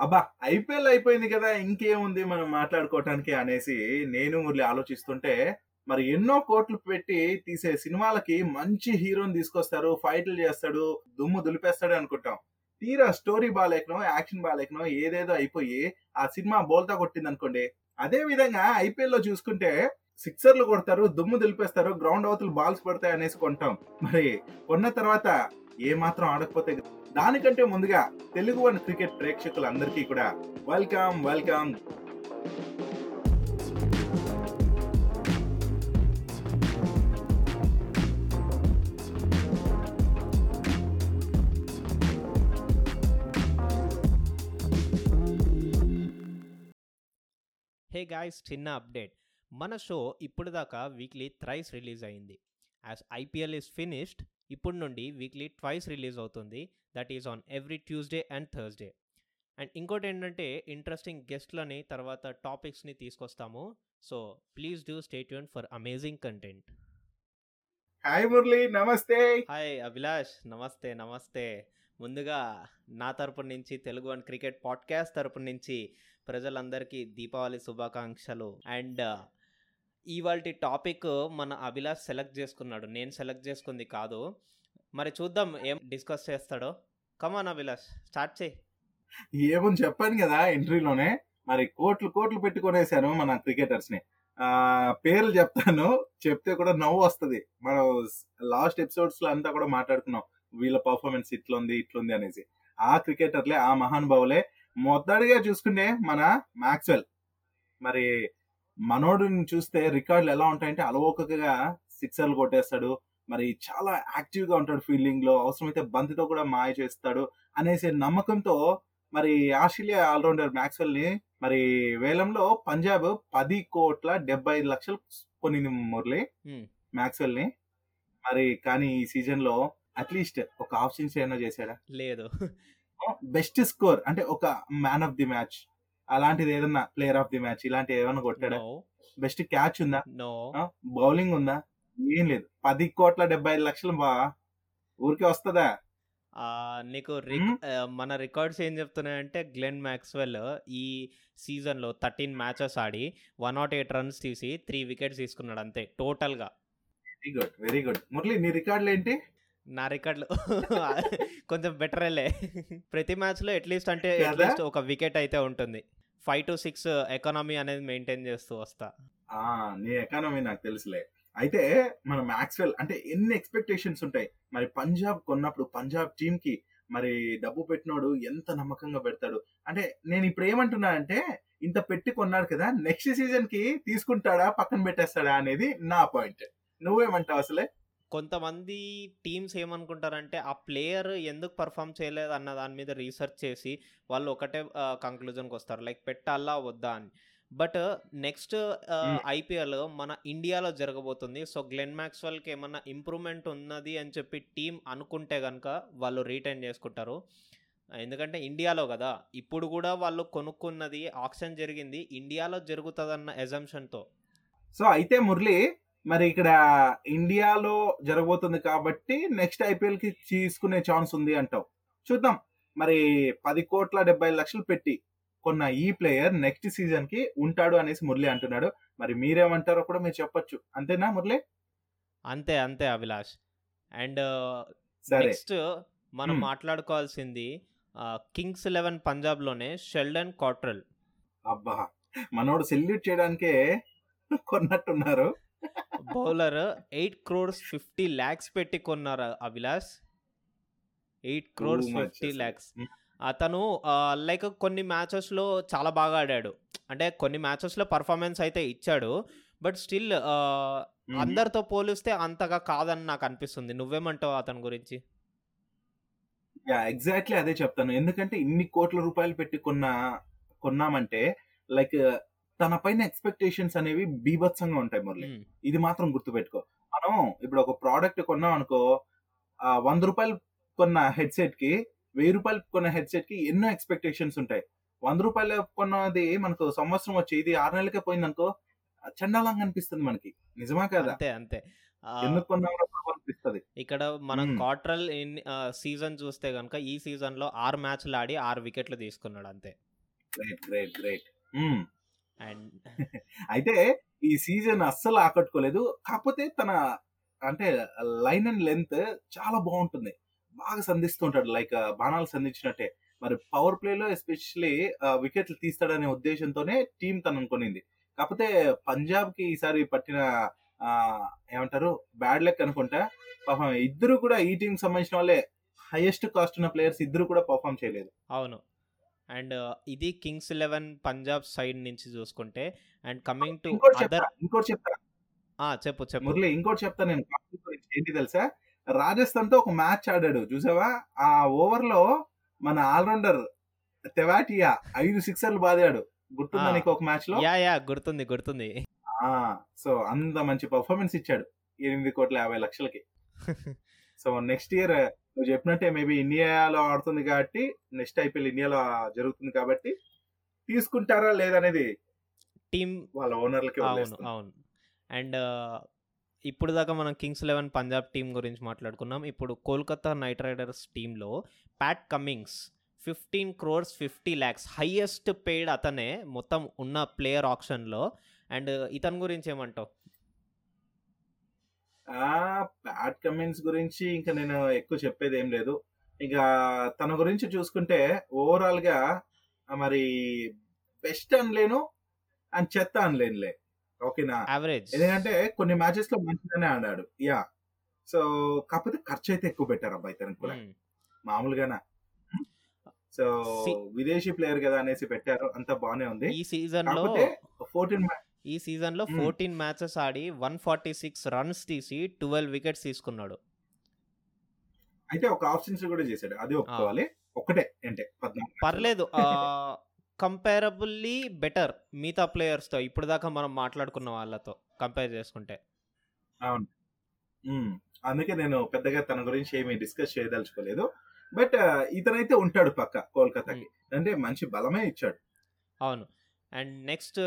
అబ్బా ఐపీఎల్ అయిపోయింది కదా ఇంకేముంది మనం మాట్లాడుకోవటానికి అనేసి నేను మురళి ఆలోచిస్తుంటే మరి ఎన్నో కోట్లు పెట్టి తీసే సినిమాలకి మంచి హీరోని తీసుకొస్తారు ఫైట్లు చేస్తాడు దుమ్ము దులిపేస్తాడు అనుకుంటాం. తీరా స్టోరీ బాగాలేకనో యాక్షన్ బాగాలేకనో ఏదేదో అయిపోయి ఆ సినిమా బోల్తా కొట్టింది అనుకోండి అదే విధంగా ఐపీఎల్లో చూసుకుంటే సిక్సర్లు కొడతారు దుమ్ము దులిపేస్తారు గ్రౌండ్ అవతలు బాల్స్ పడతాయి అనేసి కొంటాం. మరి కొన్న తర్వాత ఏ మాత్రం ఆడకపోతే దానికంటే ముందుగా తెలుగు వన్ క్రికెట్ ప్రేక్షకులందరికీ కూడా వెల్కమ్ వెల్కమ్. హే గాయస్ చిన్న అప్డేట్. మన షో ఇప్పుడు దాకా వీక్లీ థ్రైస్ రిలీజ్ అయింది. యాజ్ ఐపీఎల్ ఇస్ ఫినిష్డ్ ఇప్పుడు నుండి వీక్లీ ట్వైస్ రిలీజ్ అవుతుంది. That is on every Tuesday and Thursday. And ఇంకోటి ఏంటంటే ఇంట్రెస్టింగ్ గెస్ట్లని తర్వాత టాపిక్స్ని తీసుకొస్తాము. So please do stay tune for amazing content. Hi Murali నమస్తే. హాయ్ అభిలాష్ నమస్తే నమస్తే. ముందుగా నా తరపు నుంచి తెలుగు వన్ క్రికెట్ పాడ్కాస్ట్ తరపు నుంచి ప్రజలందరికీ దీపావళి శుభాకాంక్షలు. అండ్ ఇవాళ టాపిక్ మన అభిలాష్ సెలెక్ట్ చేసుకున్నాడు. నేను సెలెక్ట్ చేసుకుంది కాదు. మరి చూద్దాం ఏం డిస్కస్ చేస్తాడో. కమాన్ అభిలాష్ స్టార్ట్ చేయి. ఏమని చెప్పాను కదా ఎంట్రీలోనే మరి కోట్లు కోట్లు పెట్టుకొనేసాను మన క్రికెటర్స్ని పేర్లు చెప్తాను. చెప్తే కూడా నవ్వు వస్తుంది. మనం లాస్ట్ ఎపిసోడ్స్లో అంతా కూడా మాట్లాడుకున్నాం. వీళ్ళ పర్ఫార్మెన్స్ ఇట్లుంది ఇట్లుంది అనేసి. ఆ క్రికెటర్లే ఆ మహానుభావులే. మొదటిగా చూసుకుంటే మన మ్యాక్స్వెల్ మరి మనోడిని చూస్తే రికార్డులు ఎలా ఉంటాయంటే అలవోకగా సిక్సర్లు కొట్టేస్తాడు. మరి చాలా యాక్టివ్గా ఉంటాడు ఫీల్డింగ్లో అవసరమైతే బంతితో కూడా మాయ చేస్తాడు అనేసి నమ్మకంతో మరి ఆస్ట్రేలియా ఆల్రౌండర్ మ్యాక్స్వెల్ని మరి వేలంలో పంజాబ్ పది కోట్ల డెబ్బై ఐదు లక్షలు కొనింది మురళి. మ్యాక్స్వెల్ని మరి కానీ ఈ సీజన్లో అట్లీస్ట్ ఒక హాఫ్ సెంచరీ అయినా చేశాడా? లేదు. బెస్ట్ స్కోర్ అంటే ఒక మ్యాన్ ఆఫ్ ది మ్యాచ్. అలాంటిది ఏదన్నా ప్లేయర్ ఆఫ్ ది మ్యాచ్ ఇలాంటి ఏమైనా కొట్టాడా? బెస్ట్ క్యాచ్ ఉందా? నో బౌలింగ్ ఉందా? ఏం లేదు. పది కోట్ల డెబ్బై ఐదు లక్షలు బా. ఊరికే వస్తుందా? నీకు మన రికార్డ్స్ ఏం చెప్తున్నాయంటే గ్లెన్ మ్యాక్స్వెల్ ఈ సీజన్లో థర్టీన్ మ్యాచెస్ ఆడి వన్ నాట్ ఎయిట్ రన్స్ తీసి త్రీ వికెట్స్ తీసుకున్నాడు అంతే టోటల్గా. Very good very good Murali నీ రికార్డులు ఏంటి? నా రికార్డులు కొంచెం బెటరేలే. ప్రతి మ్యాచ్లో అట్లీస్ట్ అంటే? అట్లీస్ట్ ఒక వికెట్ అయితే ఉంటుంది. ఫైవ్ టు సిక్స్ ఎకానమీ అనేది మెయింటైన్ చేస్తూ వస్తా. ఆ నీ ఎకానమీ నాకు తెలుసులే. అయితే మన మ్యాక్స్వెల్ అంటే ఎన్ని ఎక్స్పెక్టేషన్స్ ఉంటాయి? మరి పంజాబ్ కొన్నప్పుడు పంజాబ్ టీమ్కి మరి డబ్బు పెట్టినోడు ఎంత నమ్మకంగా పెడతాడు? అంటే నేను ఇప్పుడు ఏమంటున్నా అంటే ఇంత పెట్టి కొన్నాడు కదా నెక్స్ట్ సీజన్కి తీసుకుంటాడా పక్కన పెట్టేస్తాడా అనేది నా పాయింట్. నువ్వేమంటావు అసలే? కొంతమంది టీమ్స్ ఏమనుకుంటారంటే ఆ ప్లేయర్ ఎందుకు పర్ఫామ్ చేయలేదు అన్న దాని మీద రీసెర్చ్ చేసి వాళ్ళు ఒకటే కంక్లూజన్కి వస్తారు. లైక్ పెట్టాలా వద్దా అని. But next. ఐపీఎల్ మన ఇండియాలో జరగబోతుంది. సో గ్లెన్ మ్యాక్స్వెల్కి ఏమన్నా ఇంప్రూవ్మెంట్ ఉన్నది అని చెప్పి టీం అనుకుంటే కనుక వాళ్ళు రీటైన్ చేసుకుంటారు. ఎందుకంటే ఇండియాలో కదా. ఇప్పుడు కూడా వాళ్ళు కొనుక్కున్నది ఆక్షన్ జరిగింది ఇండియాలో జరుగుతుందన్న ఎజంప్షన్తో సో అయితే మురళి మరి ఇక్కడ ఇండియాలో జరగబోతుంది కాబట్టి నెక్స్ట్ ఐపీఎల్కి తీసుకునే ఛాన్స్ ఉంది అంటావు. చూద్దాం. మరి పది కోట్ల డెబ్బై లక్షలు పెట్టి కొన్న ఈ ప్లేయర్ నెక్స్ట్ సీజన్కి ఉంటాడు అనేసి మురళి అంటున్నాడు. మరి మీరేమంటారో కూడా మీరు చెప్పొచ్చు. అంతేనా మురళి? అంతే అంతే అభిలాష్. అండ్ సరే. నెక్స్ట్ మనం. మాట్లాడుకోవాల్సింది కింగ్స్ లెవెన్ పంజాబ్లోనే షెల్డన్ కాట్రల్. అబ్బా! మనోడు సెల్యూట్ చేయడానికే కొన్నట్టున్నారు. Bowler eight crores fifty lakhs పెట్టి కొన్నారు Abhilash eight crores fifty. Lakhs Hmm. అతను లైక్ కొన్ని మ్యాచెస్లో చాలా బాగా ఆడాడు. అంటే కొన్ని మ్యాచెస్లో పర్ఫార్మెన్స్ అయితే ఇచ్చాడు. బట్ స్టిల్ అందరితో పోలిస్తే అంతగా కాదని నాకు అనిపిస్తుంది. నువ్వేమంటావు అతని గురించి? యా ఎగ్జాక్ట్లీ అదే చెప్తాను. ఎందుకంటే ఇన్ని కోట్ల రూపాయలు పెట్టి కొన్న కొన్నామంటే లైక్ తన పైన ఎక్స్పెక్టేషన్స్ అనేవి బీభత్సంగా ఉంటాయి మురళి. ఇది మాత్రం గుర్తుపెట్టుకో. మనం ఇప్పుడు ఒక ప్రోడక్ట్ కొన్నాం అనుకో ఆ వంద రూపాయలు కొన్న హెడ్సెట్కి వెయ్యి రూపాయలు కొన్న హెడ్సెట్కి ఎన్నో ఎక్స్పెక్టేషన్స్ ఉంటాయి. వంద రూపాయలు కొన్నది మనకు సంవత్సరం వచ్చి ఇది ఆరు నెలలకే పోయింది అనుకో చండాలంగా అనిపిస్తుంది మనకి. నిజమా కదా? అంతే అంతే. ఇక్కడ మనం ఇన్ సీజన్ చూస్తే కనుక ఈ సీజన్లో ఆరు మ్యాచ్లు ఆడి ఆరు వికెట్లు తీసుకున్నాడు అంతే. గ్రేట్ గ్రేట్ గ్రేట్ అయితే ఈ సీజన్ అస్సలు ఆకట్టుకోలేదు. కాకపోతే తన అంటే లైన్ అండ్ లెంత్ చాలా బాగుంటుంది. బాగా సంధిస్తుంటాడు. లైక్ బాణాలు సంధించినట్టే. మరి పవర్ ప్లేలో ఎస్పెషల్లీ వికెట్లు తీస్తాడనే ఉద్దేశంతోనే టీం తను అనుకునింది. కాకపోతే పంజాబ్కి ఈసారి పట్టిన ఏమంటారు బ్యాడ్ లెక్ అనుకుంటా పాపం ఇద్దరు కూడా ఈ టీం సంబంధించిన వాళ్ళే. హైయెస్ట్ కాస్ట్ ఉన్న ప్లేయర్స్ ఇద్దరు కూడా పర్ఫామ్ చేయలేదు. అవును. అండ్ ఇది కింగ్స్ ఎలెవెన్ పంజాబ్ సైడ్ నుంచి చూసుకుంటే అండ్ కమింగ్ టు అదర్ ఇంకోటి చెప్తా. చెప్పు చెప్పు. మురళి ఇంకోటి చెప్తా నేను. ఏంటి తెలుసా? రాజస్థాన్తో ఒక మ్యాచ్ ఆడాడు చూసావా? ఆ ఓవర్లో మన ఆల్రౌండర్ తెవాటియా ఐదు సిక్సర్లు బాదాడు. గుర్తుందా. నీకు ఒక మ్యాచ్లో యా యా గుర్తుంది గుర్తుంది. ఆ సో అంత మంచి పర్ఫార్మెన్స్ ఇచ్చాడు. ఎనిమిది కోట్ల యాభై లక్షలకి. సో నెక్స్ట్ ఇయర్ నువ్వు చెప్పినట్టే మేబీ ఇండియాలో ఆడుతుంది కాబట్టి నెక్స్ట్ ఐపీఎల్ ఇండియాలో జరుగుతుంది కాబట్టి తీసుకుంటారా లేదనేది టీమ్ వాళ్ళ ఓనర్లకి అవును. అవును. అండ్ ఇప్పుడు దాకా మనం కింగ్స్ ఎలెవెన్ పంజాబ్ టీం గురించి మాట్లాడుకున్నాం. ఇప్పుడు కోల్కతా నైట్ రైడర్స్ టీంలో Pat Cummins fifteen crores fifty lakhs highest paid అతనే మొత్తం ఉన్న ప్లేయర్ ఆప్షన్లో. అండ్ ఇతని గురించి ఏమంటావు? ఆ ప్యాట్ కమిన్స్ గురించి ఇంకా నేను ఎక్కువ చెప్పేది ఏం లేదు. ఇక తన గురించి చూసుకుంటే ఓవరాల్గా మరి బెస్ట్ అనలేను అండ్ చెత్త అనలేనులే. ఓకేనా? ఎందుకంటే కొన్ని మ్యాచెస్లో మంచిగానే ఆడాడు. యా. సో కాకపోతే ఖర్చు అయితే ఎక్కువ పెట్టారు అబ్బాయి తనకు కూడా. మామూలుగానా? సో విదేశీ ప్లేయర్ కదా అనేసి పెట్టారు. అంత బానే ఉంది. ఈ సీజన్లో కాకపోతే ఫోర్టీన్ ఈ సీజన్లో. ఫోర్టీన్ మ్యాచెస్ ఆడి వన్ ఫార్టీ సిక్స్ రన్స్ తీసి ట్వెల్వ్ వికెట్స్ తీసుకున్నాడు. అయితే ఒక ఆప్షన్స్ కూడా చేశాడు. అది ఒప్పుకోవాలి. ఒక్కటే అంటే పర్లేదు. కంపారబుల్లీ బెటర్ మిగతా ప్లేయర్స్తో ఇప్పుడు దాకా మనం మాట్లాడుకున్న వాళ్ళతో కంపేర్ చేసుకుంటే. అవును. అందుకే నేను పెద్దగా తన గురించి ఏమీ డిస్కస్ చేయదలుచుకోలేదు. బట్ ఇతనైతే ఉంటాడు పక్క కోల్కతాకి. అంటే మంచి బలమే ఇచ్చాడు. అవును. And next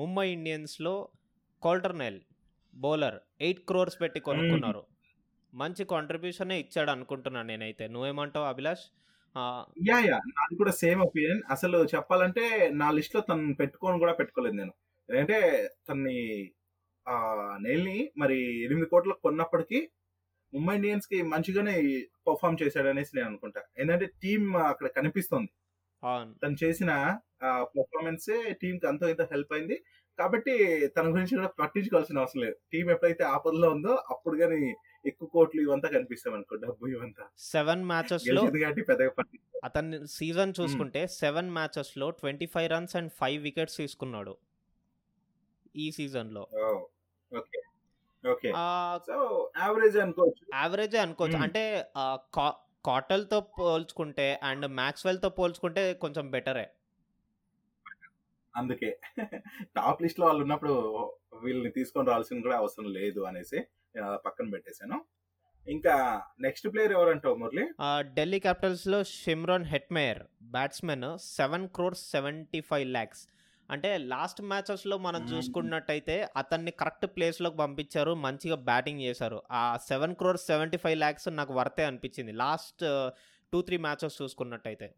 Mumbai ఇండియన్స్లో Coulter Nile bowler eight crores పెట్టి కొనుక్కున్నారు. మంచి కాంట్రిబ్యూషనే ఇచ్చాడు అనుకుంటున్నాను నేనైతే. నువ్వేమంటావు అభిలాష్? యా యా నాది కూడా సేమ్ ఒపీనియన్ అసలు చెప్పాలంటే నా లిస్ట్లో తను పెట్టుకొని కూడా పెట్టుకోలేదు నేను. ఎందుకంటే తన్ని ఆ నెల్ని మరి ఎనిమిది కోట్లకు కొన్నప్పటికీ ముంబై ఇండియన్స్కి మంచిగానే పర్ఫామ్ చేశాడు అనేసి నేను అనుకుంటా. ఏంటంటే టీం అక్కడ కనిపిస్తుంది. తను చేసిన పర్ఫార్మెన్స్ టీం కి అంతో ఇంత హెల్ప్ అయింది. కాబట్టి తన గురించి కూడా పట్టించుకోవాల్సిన అవసరం లేదు. టీం ఎప్పుడైతే ఆపదలో ఉందో అప్పుడు కానీ ఎక్కువ కోట్లు ఇవంతా కనిపిస్తాం అనుకో డబ్బు ఇవంతా. సెవెన్ గెలిచింది కాబట్టి పెద్దగా అతని సీజన్ చూసుకుంటే seven మ్యాచెస్లో twenty five runs and five wickets తీసుకున్నాడు. ఈ సీజన్లో ఓకే. ఓకే. సో యావరేజ్ అనుకోవచ్చు. యావరేజే అనుకోవచ్చు. అంటే కాటల్తో పోల్చుకుంటే అండ్ మ్యాక్స్వెల్తో పోల్చుకుంటే కొంచెం బెటరే అందుకే. టాప్ లిస్ట్లో వాళ్ళు ఉన్నప్పుడు వీళ్ళని తీసుకొని రావాల్సిన కూడా అవసరం లేదు అనేసి నేను అలా పక్కన పెట్టేశాను. ఇంకా నెక్స్ట్ ప్లేయర్ ఎవరంటావు Murali? Delhi క్యాపిటల్స్లో Shimron Hetmyer batsmen seven crores seventy five lakhs. అంటే లాస్ట్ మ్యాచెస్లో మనం Hmm. చూసుకున్నట్టయితే అతన్ని కరెక్ట్ ప్లేస్లోకి పంపించారు మంచిగా బ్యాటింగ్ చేశారు. ఆ seven crores seventy five lakhs నాకు వర్తే అనిపించింది. లాస్ట్ టూ త్రీ మ్యాచెస్ చూసుకున్నట్టయితే.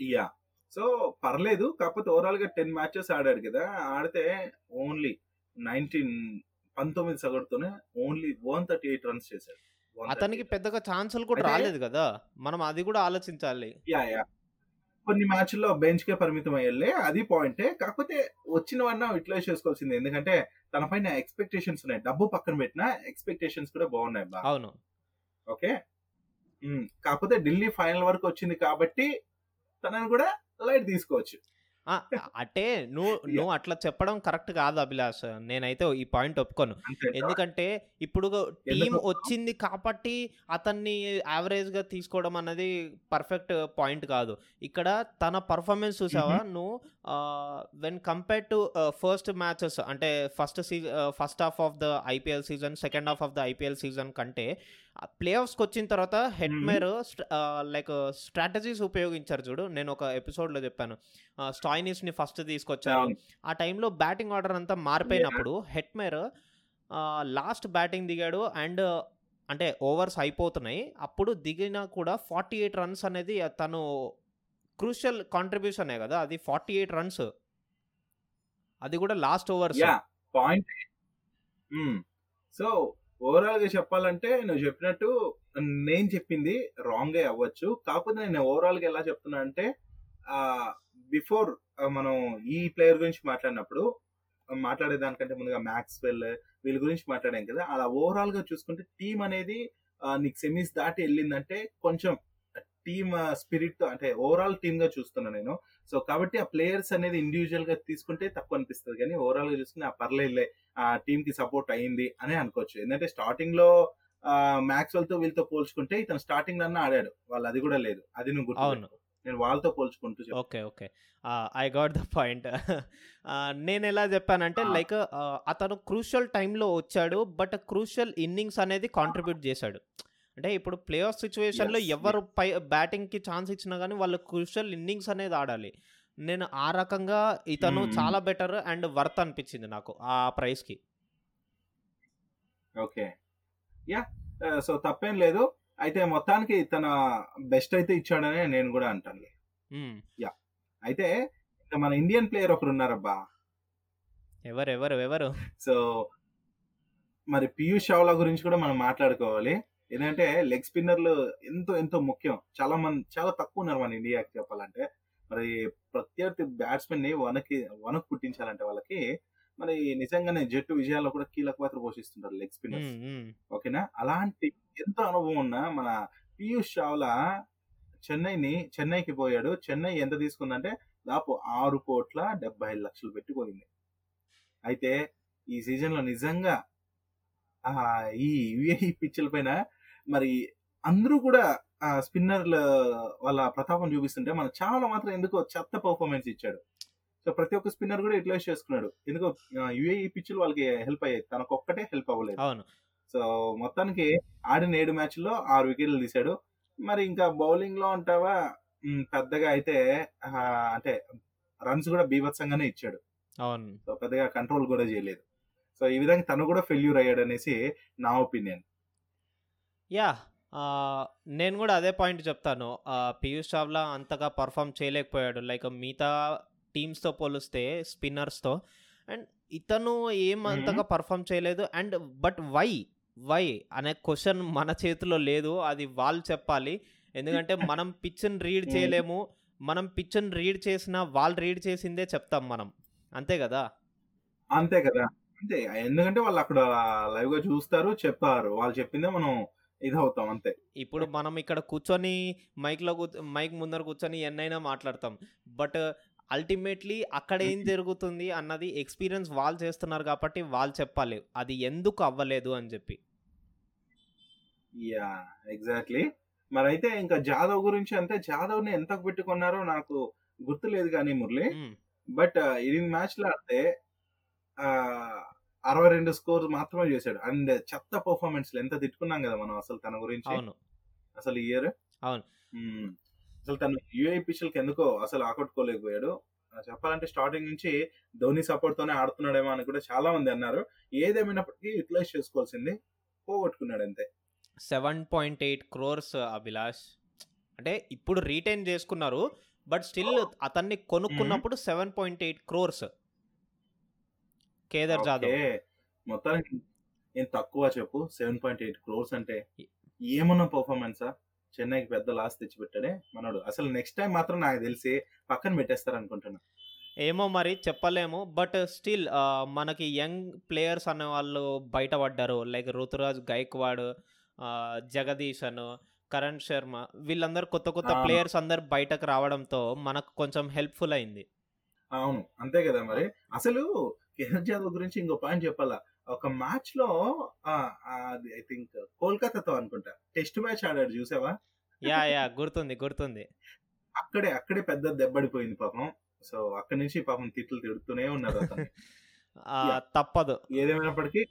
యా. సో పర్లేదు. కాకపోతే ఓవరాల్గా టెన్ మ్యాచెస్ ఆడాడు కదా. ఆడితే ఓన్లీ నైన్టీన్ పంతొమ్మిది సగటుతోనే only one thirty eight runs చేశాడు. 138. అతనికి పెద్దగా ఛాన్సులు కూడా రాలేదు కదా. మనం అది కూడా ఆలోచించాలి. Yeah yeah. కొన్ని మ్యాచ్ల్లో బెంచ్ కే పరిమితం అయ్యలే అది పాయింటే కాకపోతే వచ్చినవన్నా యూటిలైజ్ చేసుకోవాల్సింది. ఎందుకంటే తన పైన ఎక్స్పెక్టేషన్స్ ఉన్నాయి. డబ్బు పక్కన పెట్టినా ఎక్స్పెక్టేషన్స్ కూడా బాగున్నాయి బాగా అవును. ఓకే? కాకపోతే ఢిల్లీ ఫైనల్ వరకు వచ్చింది కాబట్టి తనని కూడా లైట్ తీసుకోవచ్చు. అంటే నువ్వు నువ్వు అట్లా చెప్పడం కరెక్ట్ కాదు అభిలాష్. నేనైతే ఈ పాయింట్ ఒప్పుకోను. ఎందుకంటే ఇప్పుడు టీం? వచ్చింది కాబట్టి అతన్ని యావరేజ్గా తీసుకోవడం అన్నది పర్ఫెక్ట్ పాయింట్ కాదు. ఇక్కడ తన పర్ఫార్మెన్స్ చూసావా? నువ్వు when compare to first matches అంటే first season first half of the IPL season second half of the IPL season కంటే ప్లే ఆఫ్స్కి వచ్చిన తర్వాత హెడ్మేర్ లైక్ స్ట్రాటజీస్ ఉపయోగించారు చూడు. నేను ఒక ఎపిసోడ్లో చెప్పాను. స్టాయినిస్ని ఫస్ట్ తీసుకొచ్చారు. ఆ టైంలో బ్యాటింగ్ ఆర్డర్ అంతా మారిపోయినప్పుడు హెట్మేర్ లాస్ట్ బ్యాటింగ్ దిగాడు అండ్ అంటే ఓవర్స్ అయిపోతున్నాయి. అప్పుడు దిగినా కూడా ఫార్టీ ఎయిట్ రన్స్ అనేది తను క్రూషియల్ కాంట్రిబ్యూషనే కదా అది ఫార్టీ ఎయిట్ రన్స్. అది కూడా లాస్ట్ ఓవర్స్. పాయింట్ సో ఓవరాల్గా చెప్పాలంటే నువ్వు చెప్పినట్టు నేను చెప్పింది రాంగ్ అవ్వచ్చు. కాకపోతే నేను ఓవరాల్గా ఎలా చెప్తున్నా అంటే బిఫోర్ మనం ఈ ప్లేయర్ గురించి మాట్లాడినప్పుడు మాట్లాడే దానికంటే ముందుగా మ్యాక్స్ వెల్ వీళ్ళ గురించి మాట్లాడాం కదా అలా ఓవరాల్గా చూసుకుంటే టీం అనేది నీకు సెమీస్ దాటి వెళ్ళిందంటే కొంచెం టీమ్ స్పిరిట్తో అంటే ఓవరాల్ టీమ్గా చూస్తున్నా నేను. సో కాబట్టి ఆ ప్లేయర్స్ అనేది ఇండివిజువల్గా తీసుకుంటే తక్కువ అనిపిస్తుంది. కానీ ఓవరాల్గా చూసుకుని ఆ పర్లేదులే ఆ టీమ్కి సపోర్ట్ అయింది అని అనుకోవచ్చు. ఎందుకంటే స్టార్టింగ్లో మ్యాక్స్వెల్తో వీళ్ళతో పోల్చుకుంటే ఇతను స్టార్టింగ్ అన్న ఆడాడు. వాళ్ళు అది కూడా లేదు. అది నువ్వు గుర్తు. నేను వాళ్ళతో పోల్చుకుంటూ. Okay okay. I got the point నేను ఎలా చెప్పానంటే. లైక్ అతను క్రూషియల్ టైంలో వచ్చాడు బట్ క్రూషియల్ ఇన్నింగ్స్ అనేది కాంట్రిబ్యూట్ చేశాడు. అంటే ఇప్పుడు ప్లే ఆఫ్ సిచ్యువేషన్లో ఎవరు పై బ్యాటింగ్కి ఛాన్స్ ఇచ్చినా కానీ వాళ్ళు క్రూషియల్ ఇన్నింగ్స్ అనేది ఆడాలి. నేను ఆ రకంగా ఇతను. చాలా బెటర్ అండ్ వర్త్ అనిపించింది నాకు ఆ ప్రైస్కి. ఓకే. యా సో తప్పేం లేదు. అయితే మొత్తానికి తన బెస్ట్ అయితే ఇచ్చాడనే నేను కూడా అంటాను అయితే ఇంకా మన ఇండియన్ ప్లేయర్ ఒకరు ఉన్నారబ్బా. ఎవరు ఎవరు ఎవరు? సో మరి పీయూష్ చావ్లా గురించి కూడా మనం మాట్లాడుకోవాలి. ఎందుకంటే లెగ్ స్పిన్నర్లు ఎంతో ఎంతో ముఖ్యం. చాలా మంది చాలా తక్కువ ఉన్నారు మన ఇండియాకి చెప్పాలంటే. మరి ప్రత్యర్థి బ్యాట్స్మెన్ని వనకి వనకు పుట్టించాలంటే వాళ్ళకి మరి నిజంగానే జట్టు విజయాల్లో కూడా కీలక పాత్ర పోషిస్తుంటారు లెగ్ స్పిన్నర్స్. ఓకేనా? అలాంటి ఎంతో అనుభవం ఉన్న మన పీయూష్ చావ్లా చెన్నైని చెన్నైకి పోయాడు. చెన్నై ఎంత తీసుకుందంటే దాపు ఆరు కోట్ల డెబ్బై ఐదు లక్షలు పెట్టుకోయింది అయితే ఈ సీజన్లో నిజంగా ఆ ఈ యుఏఈ పిచ్చుల పైన మరి అందరూ కూడా ఆ స్పిన్నర్ల వాళ్ళ ప్రతాపం చూపిస్తుంటే మన చాలా మాత్రం ఎందుకో చెత్త పర్ఫార్మెన్స్ ఇచ్చాడు. సో ప్రతి ఒక్క స్పిన్నర్ కూడా యూటిలైజ్ చేసుకున్నాడు. ఎందుకో యుఏఈ పిచ్చులు వాళ్ళకి హెల్ప్ అయ్యాయి. తనకు ఒక్కటే హెల్ప్ అవ్వలేదు. అవును. సో మొత్తానికి ఆడిన ఏడు మ్యాచ్ల్లో ఆరు వికెట్లు తీశాడు. మరి ఇంకా బౌలింగ్లో అంటావా పెద్దగా అయితే అంటే రన్స్ కూడా బీభత్సంగానే ఇచ్చాడు. అవును. సో పెద్దగా కంట్రోల్ కూడా చేయలేదు. సో ఈ విధంగా తను కూడా ఫెయిల్యూర్ అయ్యాడు అనేసి నా ఒపీనియన్ యా నేను కూడా అదే పాయింట్ చెప్తాను. పీయూష్ చావ్లా అంతగా పర్ఫామ్ చేయలేకపోయాడు. లైక్ మిగతా టీమ్స్తో పోలిస్తే స్పిన్నర్స్తో. అండ్ ఇతను ఏం అంతగా పర్ఫామ్ చేయలేదు. అండ్ బట్ వై వై అనే క్వశ్చన్ మన చేతిలో లేదు. అది వాళ్ళు చెప్పాలి. ఎందుకంటే మనం పిచ్ని రీడ్ చేయలేము. మనం పిచ్ని రీడ్ చేసినా వాళ్ళు రీడ్ చేసిందే చెప్తాం మనం. అంతే కదా? అంతే కదా? అంతే. ఎందుకంటే వాళ్ళు అక్కడ లైవ్గా చూస్తారు చెప్తారు. వాళ్ళు చెప్పిందే మనం అవుతాం అంతే. ఇప్పుడు మనం ఇక్కడ కూర్చొని మైక్లో మైక్ ముందర కూర్చొని ఎన్నైనా మాట్లాడతాం. బట్ అల్టిమేట్లీ అక్కడ ఏం జరుగుతుంది అన్నది ఎక్స్పీరియన్స్ వాళ్ళు చేస్తున్నారు కాబట్టి వాళ్ళు చెప్పాలి. అది ఎందుకు అవ్వలేదు అని చెప్పి. Yeah exactly. మరి అయితే ఇంకా జాదవ్ గురించి అంటే జాదవ్ని ఎంతకు పెట్టుకున్నారో నాకు గుర్తులేదు కానీ మురళి. బట్ ఎనిమిది మ్యాచ్లో ఆ, అరవై రెండు స్కోర్ మాత్రమే చేశాడు. అండ్ చెత్త పర్ఫార్మెన్స్ ఎంత తిట్టుకున్నాం కదా మనం అసలు తన గురించి. అవును. అసలు ఇయర్ అవును. అసలు తను యుఏ పిచ్చల్కి ఎందుకో అసలు ఆకట్టుకోలేకపోయాడు. చెప్పాలంటే స్టార్టింగ్ నుంచి ధోని సపోర్ట్ తోనే ఆడుతున్నాడేమో అని కూడా చాలా మంది అన్నారు. ఏదేమైనప్పటికీ యూటిలైజ్ చేసుకోవాల్సింది పోగొట్టుకున్నాడు అంతే. Seven point eight crores Abhilash. అంటే ఇప్పుడు రీటైన్ చేసుకున్నారు బట్ స్టిల్ అతన్ని కొనుక్కున్నప్పుడు seven point eight crores Kedar Jadhav. మొత్తానికి ఏం తక్కువ చెప్పు. సెవెన్ పాయింట్ ఎయిట్ క్రోర్స్ అంటే ఏమన్నా పర్ఫార్మెన్సా చెన్నైకి పెద్ద లాస్ తెచ్చిపెట్టాడే మనోడు. అసలు నెక్స్ట్ టైం మాత్రం నాకు తెలిసి పక్కన పెట్టేస్తారు అనుకుంటున్నా ఏమో మరి చెప్పలేము. బట్ స్టిల్ మనకి యంగ్ ప్లేయర్స్ అనే వాళ్ళు బయటపడ్డారు. లైక్ ఋతురాజ్ గైక్వాడ్ జగదీష్ అను కరణ్ శర్మ వీళ్ళందరూ కొత్త కొత్త. ప్లేయర్స్ అందరు బయటకు రావడంతో మనకు కొంచెం హెల్ప్ఫుల్ అయింది. అవును. అంతే కదా మరి. అసలు జాదవ్ గురించి ఇంకో పాయింట్ చెప్పాలా? ఒక మ్యాచ్లో ఐ థింక్ కోల్కతాతో అనుకుంటా. టెస్ట్ మ్యాచ్ ఆడాడు చూసావా? యా యా గుర్తుంది గుర్తుంది. అక్కడే అక్కడే పెద్ద దెబ్బడిపోయింది పాపం. సో అక్కడి నుంచి పాపం తిట్లు తిడుతూనే ఉన్నారు అతను. తప్పదు. ఏదేమైనప్పటికీ?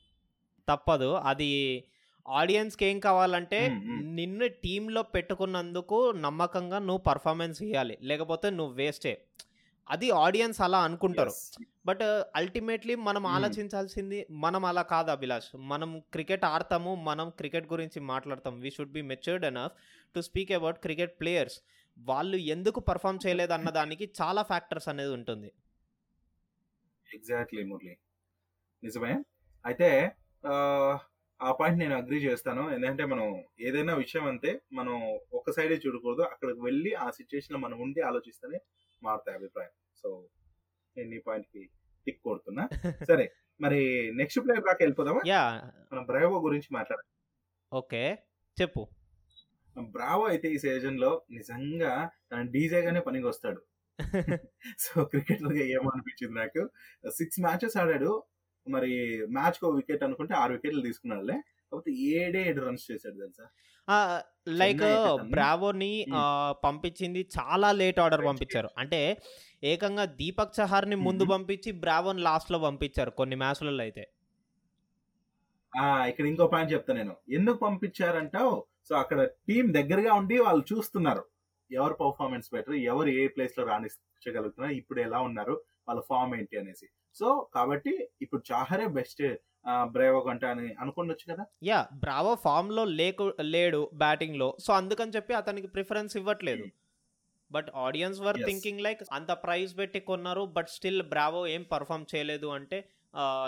తప్పదు. అది ఆడియన్స్కి ఏం కావాలంటే. నిన్ను టీంలో పెట్టుకున్నందుకు నమ్మకంగా నువ్వు పర్ఫార్మెన్స్ ఇవ్వాలి లేకపోతే నువ్వు వేస్టే అది ఆడియన్స్ అలా అనుకుంటారు. బట్ అల్టిమేట్లీ మనం. ఆలోచించాల్సింది మనం అలా కాదు అభిలాష్. మనం క్రికెట్ ఆడతాము మనం క్రికెట్ గురించి మాట్లాడతాం. We should be matured enough to speak about cricket players వాళ్ళు ఎందుకు పర్ఫామ్ చేయలేదు అన్న దానికి చాలా ఫ్యాక్టర్స్ అనేది ఉంటుంది. ఎగ్జాక్ట్లీ మురళి. నిజమే. అయితే ఆ, ఆ పాయింట్ నేను అగ్రి చేస్తాను. ఎందుకంటే మనం ఏదైనా విషయం అంతే మనం ఒక సైడే చూడకూడదు. అక్కడికి వెళ్ళి ఆ సిచ్యువేషన్లో మనం ఉండి ఆలోచిస్తేనే మారుతాయి అభిప్రాయం. సో నేను ఈ పాయింట్కి టిక్ కొడుతున్నా. సరే మరి నెక్స్ట్ ప్లేయర్ దాకా వెళ్ళిపోదామా? యా. మనం బ్రావో గురించి మాట్లాడాలి ఓకే చెప్పు. బ్రావో అయితే ఈ సీజన్లో నిజంగా తన డీజే గానే పనికి వస్తాడు. సో క్రికెటర్గా ఏమనిపించింది నాకు? సిక్స్ మ్యాచెస్ ఆడాడు. మరి మ్యాచ్ కో వికెట్ అనుకుంటే ఆరు వికెట్లు తీసుకున్నాడులే. కాకపోతే ఏడే ఏడు రన్స్ చేశాడు తెలుసా? లైక్ బ్రావోని పంపించింది చాలా లేట్ ఆర్డర్ పంపించారు. అంటే ఏకంగా దీపక్ చహార్ని ముందు. పంపించి బ్రావోని లాస్ట్లో పంపించారు కొన్ని మ్యాచ్లలో అయితే. ఆ! ఇక్కడ ఇంకో పాయింట్ చెప్తా నేను. ఎందుకు పంపించారంటావు సో అక్కడ టీం దగ్గరగా ఉండి వాళ్ళు చూస్తున్నారు. ఎవరు పర్ఫార్మెన్స్ బెటర్ ఎవరు ఏ ప్లేస్లో రాణించగలుగుతున్నారు ఇప్పుడు ఎలా ఉన్నారు వాళ్ళ ఫామ్ ఏంటి అనేసి. సో కాబట్టి ఇప్పుడు చాహరే బెస్ట్ బ్రేవో కంట అని అనుకుండొచ్చు కదా? యా బ్రావో ఫామ్లో లేకు లేడు బ్యాటింగ్లో సో అందుకని చెప్పి అతనికి ప్రిఫరెన్స్ ఇవ్వట్లేదు. But audience were. Thinking like అంత ప్రైస్ పెట్టి కొన్నారు బట్ స్టిల్ బ్రావో ఏం పర్ఫామ్ చేయలేదు అంటే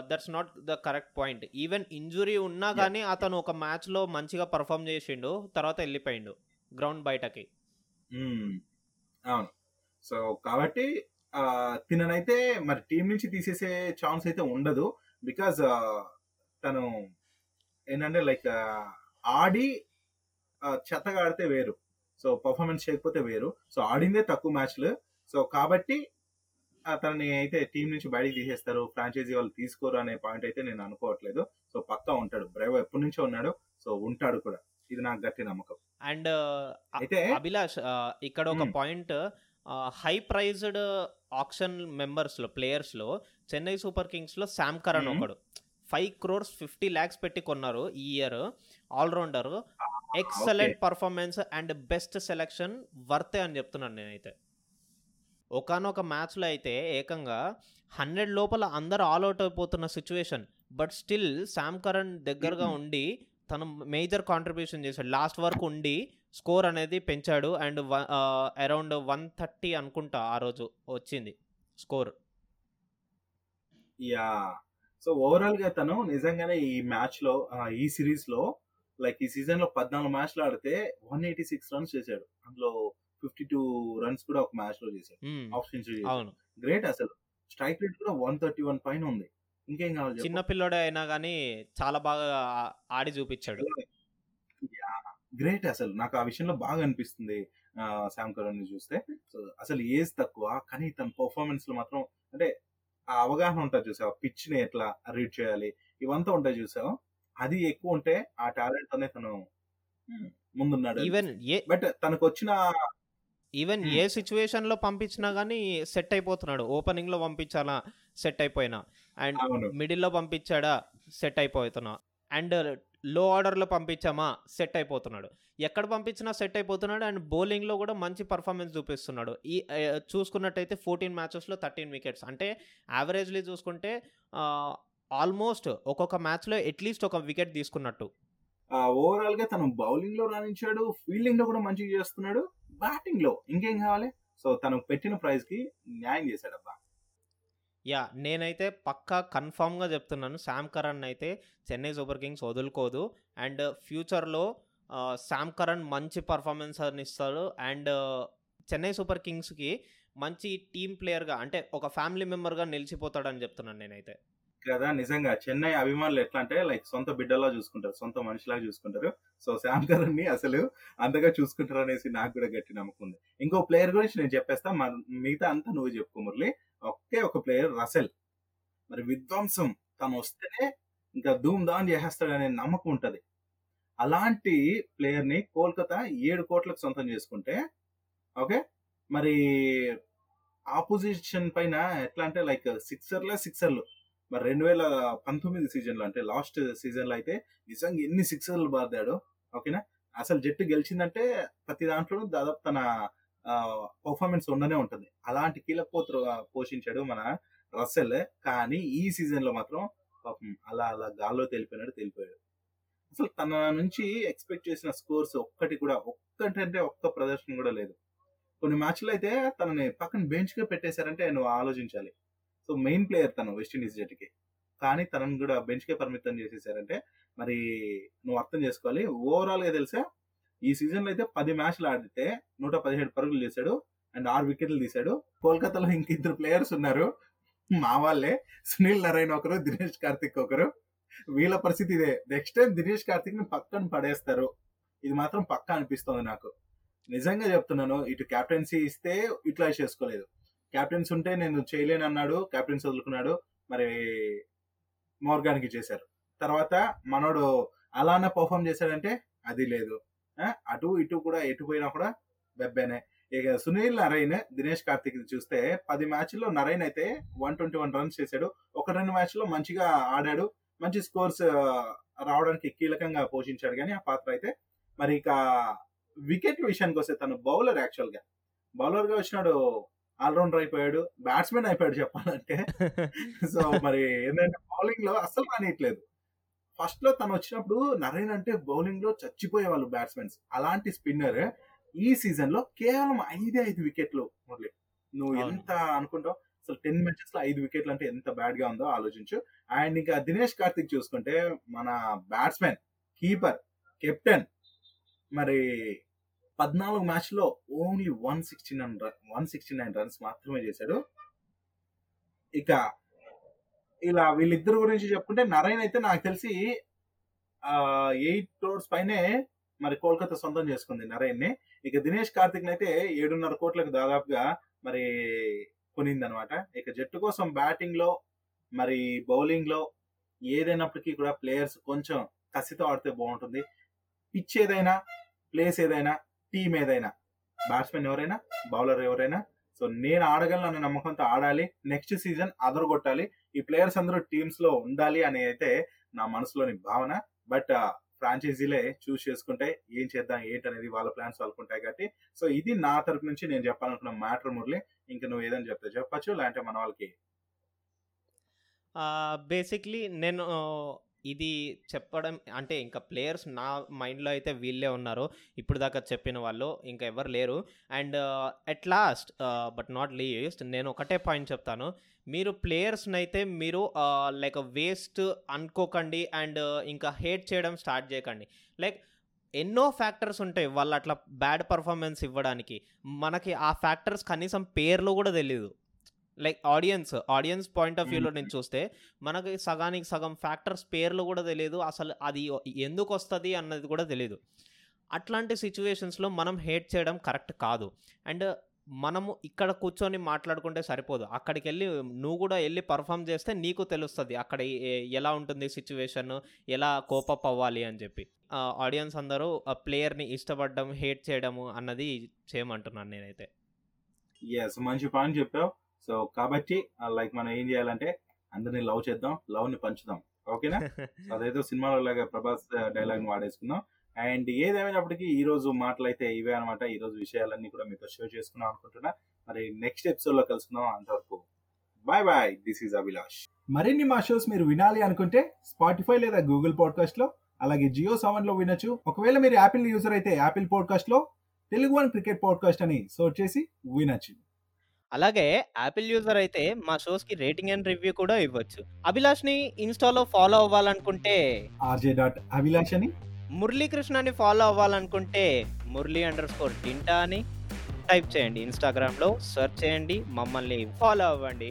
that's not the correct point. Even injury ఉన్నా. కానీ అతను ఒక మ్యాచ్లో మంచిగా పర్ఫామ్ చేసిండు తర్వాత వెళ్ళిపోయిండు గ్రౌండ్ బయటకి. మ్మ్. అవును. సో కాబట్టి తిననైతే మరి టీం నుంచి తీసేసే ఛాన్స్ అయితే ఉండదు. బికాజ్ తను ఏంటంటే లైక్ ఆడి ఆ, చెత్తగా ఆడితే వేరు. సో పర్ఫార్మెన్స్ చేయకపోతే వేరు. సో ఆడిందే తక్కువ మ్యాచ్లు. సో కాబట్టి ఆ, తనని అయితే టీం నుంచి బయటికి తీసేస్తారు. ఫ్రాంచైజీ వాళ్ళు తీసుకోరు అనే పాయింట్ అయితే నేను అనుకోవట్లేదు. సో పక్కా ఉంటాడు. బ్రైవ్ ఎప్పటి నుంచో ఉన్నాడు సో ఉంటాడు కూడా. ఇది నాకు గట్టి నమ్మకం. అండ్ అయితే అభిలాష్ ఇక్కడ ఒక. పాయింట్ హై ప్రైజ్డ్ ఆప్షన్ మెంబర్స్లో ప్లేయర్స్లో చెన్నై సూపర్ కింగ్స్లో శామ్ కరణ్. ఒకడు. ఫైవ్ క్రోర్స్ ఫిఫ్టీ ల్యాక్స్ పెట్టి కొన్నారు ఈ year. Allrounder. Excellent performance and best selection వర్తే అని చెప్తున్నాను నేనైతే. ఒకనొక మ్యాచ్లో అయితే ఏకంగా హండ్రెడ్ లోపల అందరు ఆల్ అవుట్ అయిపోతున్న situation. But still Sam Curran దగ్గరగా. ఉండి తను మేజర్ కాంట్రిబ్యూషన్ చేశాడు. లాస్ట్ వరకు ఉండి స్కోర్ అనేది పెంచాడు. అండ్ అరౌండ్ వన్ థర్టీ అనుకుంటా ఆ రోజు వచ్చింది స్కోర్. యా సో ఓవరాల్గా తను నిజంగానే ఈ మ్యాచ్లో ఈ సిరీస్లో లైక్ ఈ సీజన్లో పద్నాలుగు మ్యాచ్లు ఆడితే వన్ ఎయిటీ సిక్స్ రన్స్ చేశాడు. అందులో ఫిఫ్టీ టూ రన్స్ కూడా ఒక మ్యాచ్లో చేశాడు. హాఫ్ సెంచరీ అవును. గ్రేట్ అసలు. స్ట్రైక్ రేట్ కూడా వన్ థర్టీ వన్ పైన ఉంది. ఇంకేం కావాలి చిన్న పిల్లోడే అయినా కానీ చాలా బాగా ఆడి చూపించాడు. గ్రేట్ అసలు. నాకు ఆ విషయంలో బాగా అనిపిస్తుంది శామ్ కరణ్ని చూస్తే. సో అసలు ఏజ్ తక్కువ కానీ తన పర్ఫార్మెన్స్లో మాత్రం అంటే ఆ అవగాహన ఉంటుంది చూసావా? పిచ్ని ఎట్లా రీడ్ చేయాలి? ఇవంతా ఉంటాయి చూసావా? అది ఎక్కువ ఉంటే ఆ టాలెంట్ తోనే తను ముందున్నాడు ఈవెన్ బట్ తనకు వచ్చిన ఈవెన్. ఏ సిచ్యువేషన్లో పంపించినా కానీ సెట్ అయిపోతున్నాడు. ఓపెనింగ్లో పంపించాలా? సెట్ అయిపోయినా. అండ్ మిడిల్లో పంపించాడా? సెట్ అయిపోతున్నా. అండ్ లో ఆర్డర్లో పంపించామా? సెట్ అయిపోతున్నాడు. ఎక్కడ పంపించినా సెట్ అయిపోతున్నాడు అండ్ బౌలింగ్లో కూడా మంచి పర్ఫార్మెన్స్ చూపిస్తున్నాడు. ఈ చూసుకున్నట్టయితే ఫోర్టీన్ మ్యాచెస్లో థర్టీన్ వికెట్స్. అంటే యావరేజ్లీ చూసుకుంటే ఆల్మోస్ట్ ఒక్కొక్క మ్యాచ్లో ఎట్లీస్ట్ అట్లీస్ట్ ఒక వికెట్ తీసుకున్నట్టు. ఓవరాల్గా తను బౌలింగ్లో రాణించాడు ఫీల్డింగ్లో కూడా మంచిగా చేస్తున్నాడు బ్యాటింగ్లో ఇంకేం కావాలి? సో తను పెట్టిన ప్రైజ్కి న్యాయం చేశాడు అబ్బా యా నేనైతే పక్కా కన్ఫామ్గా చెప్తున్నాను. శామ్ కరణ్ అయితే చెన్నై సూపర్ కింగ్స్ వదులుకోదు. అండ్ ఫ్యూచర్లో శామ్ కరణ్ మంచి పర్ఫార్మెన్స్ అని ఇస్తాడు. అండ్ చెన్నై సూపర్ కింగ్స్కి మంచి టీమ్ ప్లేయర్గా అంటే ఒక ఫ్యామిలీ మెంబర్గా నిలిచిపోతాడని చెప్తున్నాను నేనైతే. కదా నిజంగా. చెన్నై అభిమానులు ఎట్లా అంటే లైక్ సొంత బిడ్డలా చూసుకుంటారు సొంత మనిషిలా చూసుకుంటారు. సో శామ్ కరణ్ని అసలు అంతగా చూసుకుంటారు అనేసి నాకు కూడా గట్టి నమ్మకం ఉంది. ఇంకో ప్లేయర్ గురించి నేను చెప్పేస్తా. మిగతా అంతా నువ్వు చెప్పుకో మురళి. ఒకే ఒక ప్లేయర్ రసెల్. మరి విధ్వంసం తను వస్తేనే ఇంకా ధూమ్ ధామ్ చేసేస్తాడనే నమ్మకం ఉంటుంది. అలాంటి ప్లేయర్ని కోల్కతా ఏడు కోట్లకు సొంతం చేసుకుంటే ఓకే? మరి ఆపోజిషన్ పైన ఎట్లా అంటే లైక్ సిక్సర్లే సిక్సర్లు మరి రెండు వేల పంతొమ్మిది సీజన్లో అంటే లాస్ట్ సీజన్లో అయితే నిజంగా ఎన్ని సిక్సర్లు బాదాడు ఓకేనా? అసలు జట్టు గెలిచిందంటే ప్రతి దాంట్లో దాదాపు తన పర్ఫార్మెన్స్ ఉండనే ఉంటుంది. అలాంటి కీలక పోత్ర పోషించాడు మన రస్సెల్. కానీ ఈ సీజన్లో మాత్రం పాపం అలా అలా గాల్లో తెలిపోయినాడు తెలిపోయాడు. అసలు తన నుంచి ఎక్స్పెక్ట్ చేసిన స్కోర్స్ ఒక్కటి కూడా ఒక్కటంటే ఒక్క ప్రదర్శన కూడా లేదు. కొన్ని మ్యాచ్లు అయితే తనని పక్కన బెంచ్గా పెట్టేశారంటే నువ్వు ఆలోచించాలి. సో మెయిన్ ప్లేయర్ తను వెస్టిండీస్ జట్టుకి. కానీ తనను కూడా బెంచ్ కే పరిమితం చేసేసారంటే మరి నువ్వు అర్థం చేసుకోవాలి. ఓవరాల్గా తెలుసా ఈ సీజన్లో అయితే పది మ్యాచ్లు ఆడితే నూట పదిహేడు పరుగులు చేశాడు అండ్ ఆరు వికెట్లు తీశాడు. కోల్కతాలో ఇంక ఇద్దరు ప్లేయర్స్ ఉన్నారు. మా వాళ్ళే. సునీల్ నారాయణ ఒకరు దినేష్ కార్తిక్ ఒకరు. వీళ్ళ పరిస్థితి ఇదే. నెక్స్ట్ టైం దినేష్ కార్తిక్ని పక్కన పడేస్తారు. ఇది మాత్రం పక్కా అనిపిస్తుంది నాకు. నిజంగా చెప్తున్నాను ఇటు క్యాప్టెన్సీ ఇస్తే యూటిలైజ్ చేసుకోలేదు. క్యాప్టెన్స్ ఉంటే నేను చేయలేను అన్నాడు క్యాప్టెన్స్ వదులుకున్నాడు. మరి మోర్గాన్కి చేశారు. తర్వాత మనోడు అలానే పర్ఫామ్ చేశాడంటే అది లేదు. అటు ఇటు కూడా ఎటు పోయినా కూడా బెబ్బేనే ఇక సునీల్ నరైన్ దినేష్ కార్తిక్ చూస్తే పది మ్యాచ్ల్లో నరైన్ అయితే వన్ ట్వంటీ వన్ రన్స్ చేశాడు. ఒక రెండు మ్యాచ్లో మంచిగా ఆడాడు. మంచి స్కోర్స్ రావడానికి కీలకంగా పోషించాడు కానీ ఆ పాత్ర అయితే మరి ఇక వికెట్ విషయానికి వస్తే తను బౌలర్ యాక్చువల్గా బౌలర్గా వచ్చినాడు ఆల్రౌండర్ అయిపోయాడు బ్యాట్స్మెన్ అయిపోయాడు చెప్పాలంటే. సో మరి ఏంటంటే బౌలింగ్లో అస్సలు రానియట్లేదు. ఫస్ట్లో తను వచ్చినప్పుడు నరేన్ అంటే బౌలింగ్లో చచ్చిపోయే వాళ్ళు బ్యాట్స్మెన్స్ అలాంటి స్పిన్నర్ ఈ సీజన్లో కేవలం ఐదే ఐదు వికెట్లు మురళి. నువ్వు. ఎంత అనుకుంటావు? అసలు టెన్ మ్యాచెస్లో ఐదు వికెట్లు అంటే ఎంత బ్యాడ్గా ఉందో ఆలోచించు. అండ్ ఇంకా దినేష్ కార్తిక్ చూసుకుంటే మన బ్యాట్స్మెన్ కీపర్ కెప్టెన్ మరి పద్నాలుగు మ్యాచ్లో only one sixty nine one sixty nine runs మాత్రమే చేశాడు. ఇక ఇలా వీళ్ళిద్దరు గురించి చెప్పుకుంటే నరైన్ అయితే నాకు తెలిసి ఎయిట్ క్రోర్స్ పైనే మరి కోల్కతా సొంతం చేసుకుంది నరైన్ని ఇక దినేష్ కార్తిక్ అయితే ఏడున్నర కోట్లకు దాదాపుగా మరి కొనింది అనమాట ఇక జట్టు కోసం బ్యాటింగ్లో మరి బౌలింగ్లో ఏదైనప్పటికీ కూడా ప్లేయర్స్ కొంచెం కసితో ఆడితే బాగుంటుంది. పిచ్ ఏదైనా ప్లేస్ ఏదైనా టీం ఏదైనా బ్యాట్స్మెన్ ఎవరైనా బౌలర్ ఎవరైనా. సో నేను ఆడగలను అనే నమ్మకంతో ఆడాలి. నెక్స్ట్ సీజన్ అదరగొట్టాలి. ఈ ప్లేయర్స్ అందరూ టీమ్స్లో ఉండాలి అని అయితే నా మనసులోని భావన. బట్ ఫ్రాంచైజీలే చూస్ చేసుకుంటే ఏం చేద్దాం ఏంటనేది వాళ్ళ ప్లాన్స్ వాళ్ళకుంటాయి కాబట్టి. సో ఇది నా తరపు నుంచి నేను చెప్పాలనుకున్న మ్యాటర్ మురళి. ఇంకా నువ్వు ఏదైనా చెప్తే చెప్పచ్చు లేదంటే మన వాళ్ళకి. బేసిక్లీ నేను ఇది చెప్పడం అంటే ఇంకా ప్లేయర్స్ నా మైండ్లో అయితే వీళ్ళే ఉన్నారు. ఇప్పుడు దాకా చెప్పిన వాళ్ళు ఇంకా ఎవరు లేరు. And at last but not least నేను ఒకటే పాయింట్ చెప్తాను. మీరు ప్లేయర్స్ని అయితే మీరు uh, లైక్ వేస్ట్ అనుకోకండి అండ్ uh, ఇంకా హేట్ చేయడం స్టార్ట్ చేయకండి. లైక్ ఎన్నో ఫ్యాక్టర్స్ ఉంటాయి వాళ్ళు అట్లా బ్యాడ్ పర్ఫార్మెన్స్ ఇవ్వడానికి. మనకి ఆ ఫ్యాక్టర్స్ కనీసం పేర్లు కూడా తెలియదు like audience audience point of వ్యూలో నేను చూస్తే మనకి సగానికి సగం ఫ్యాక్టర్స్ పేర్లు కూడా తెలియదు అసలు అది ఎందుకు వస్తుంది అన్నది కూడా తెలియదు. అట్లాంటి సిచ్యువేషన్స్లో మనం హేట్ చేయడం కరెక్ట్ కాదు. అండ్ మనము ఇక్కడ కూర్చొని మాట్లాడుకుంటే సరిపోదు. అక్కడికి వెళ్ళి నువ్వు కూడా వెళ్ళి పర్ఫామ్ చేస్తే నీకు తెలుస్తుంది అక్కడ ఎలా ఉంటుంది సిచ్యువేషన్ ఎలా కోపప్ అవ్వాలి అని చెప్పి. ఆడియన్స్ అందరూ ఆ ప్లేయర్ని ఇష్టపడడం హేట్ చేయడము అన్నది చేయమంటున్నాను నేనైతే. ఎస్ మంచి పాయింట్ చెప్పావు. సో కాబట్టి లైక్ మనం ఏం చేయాలంటే అందరినీ లవ్ చేద్దాం లవ్ని పంచుదాం. ఓకేనా? అదైతే సినిమాలో లాగా ప్రభాస్ డైలాగ్ వాడేసుకుందాం. అండ్ ఏదేమైనప్పటికీ ఈ రోజు మాటలు అయితే ఇవే అనమాట. ఈ రోజు విషయాలన్నీ కూడా మీతో షేర్ చేసుకున్నాం అనుకుంటున్నా. మరి నెక్స్ట్ ఎపిసోడ్లో కలుసుకుందాం. అంతవరకు bye bye. This is Abhilash. మరిన్ని మా షోస్ మీరు వినాలి అనుకుంటే స్పాటిఫై లేదా గూగుల్ పాడ్కాస్ట్లో అలాగే జియో సెవెన్లో వినొచ్చు. ఒకవేళ మీరు యాపిల్ యూజర్ అయితే యాపిల్ పాడ్కాస్ట్లో తెలుగు వన్ క్రికెట్ పాడ్కాస్ట్ అని సర్చ్ చేసి వినొచ్చు. అలాగే యాపిల్ యూజర్ అయితే మా షోస్కి రేటింగ్ అండ్ రివ్యూ కూడా ఇవ్వచ్చు. అభిలాష్ని ఇన్స్టాలో ఫాలో అవ్వాలనుకుంటే ఆర్జే డాట్ అభిలాష్ అని మురళీకృష్ణని ఫాలో అవ్వాలనుకుంటే మురళీ అండర్ స్కోర్ టింటా అని టైప్ చేయండి ఇన్స్టాగ్రామ్లో సెర్చ్ చేయండి మమ్మల్ని ఫాలో అవ్వండి.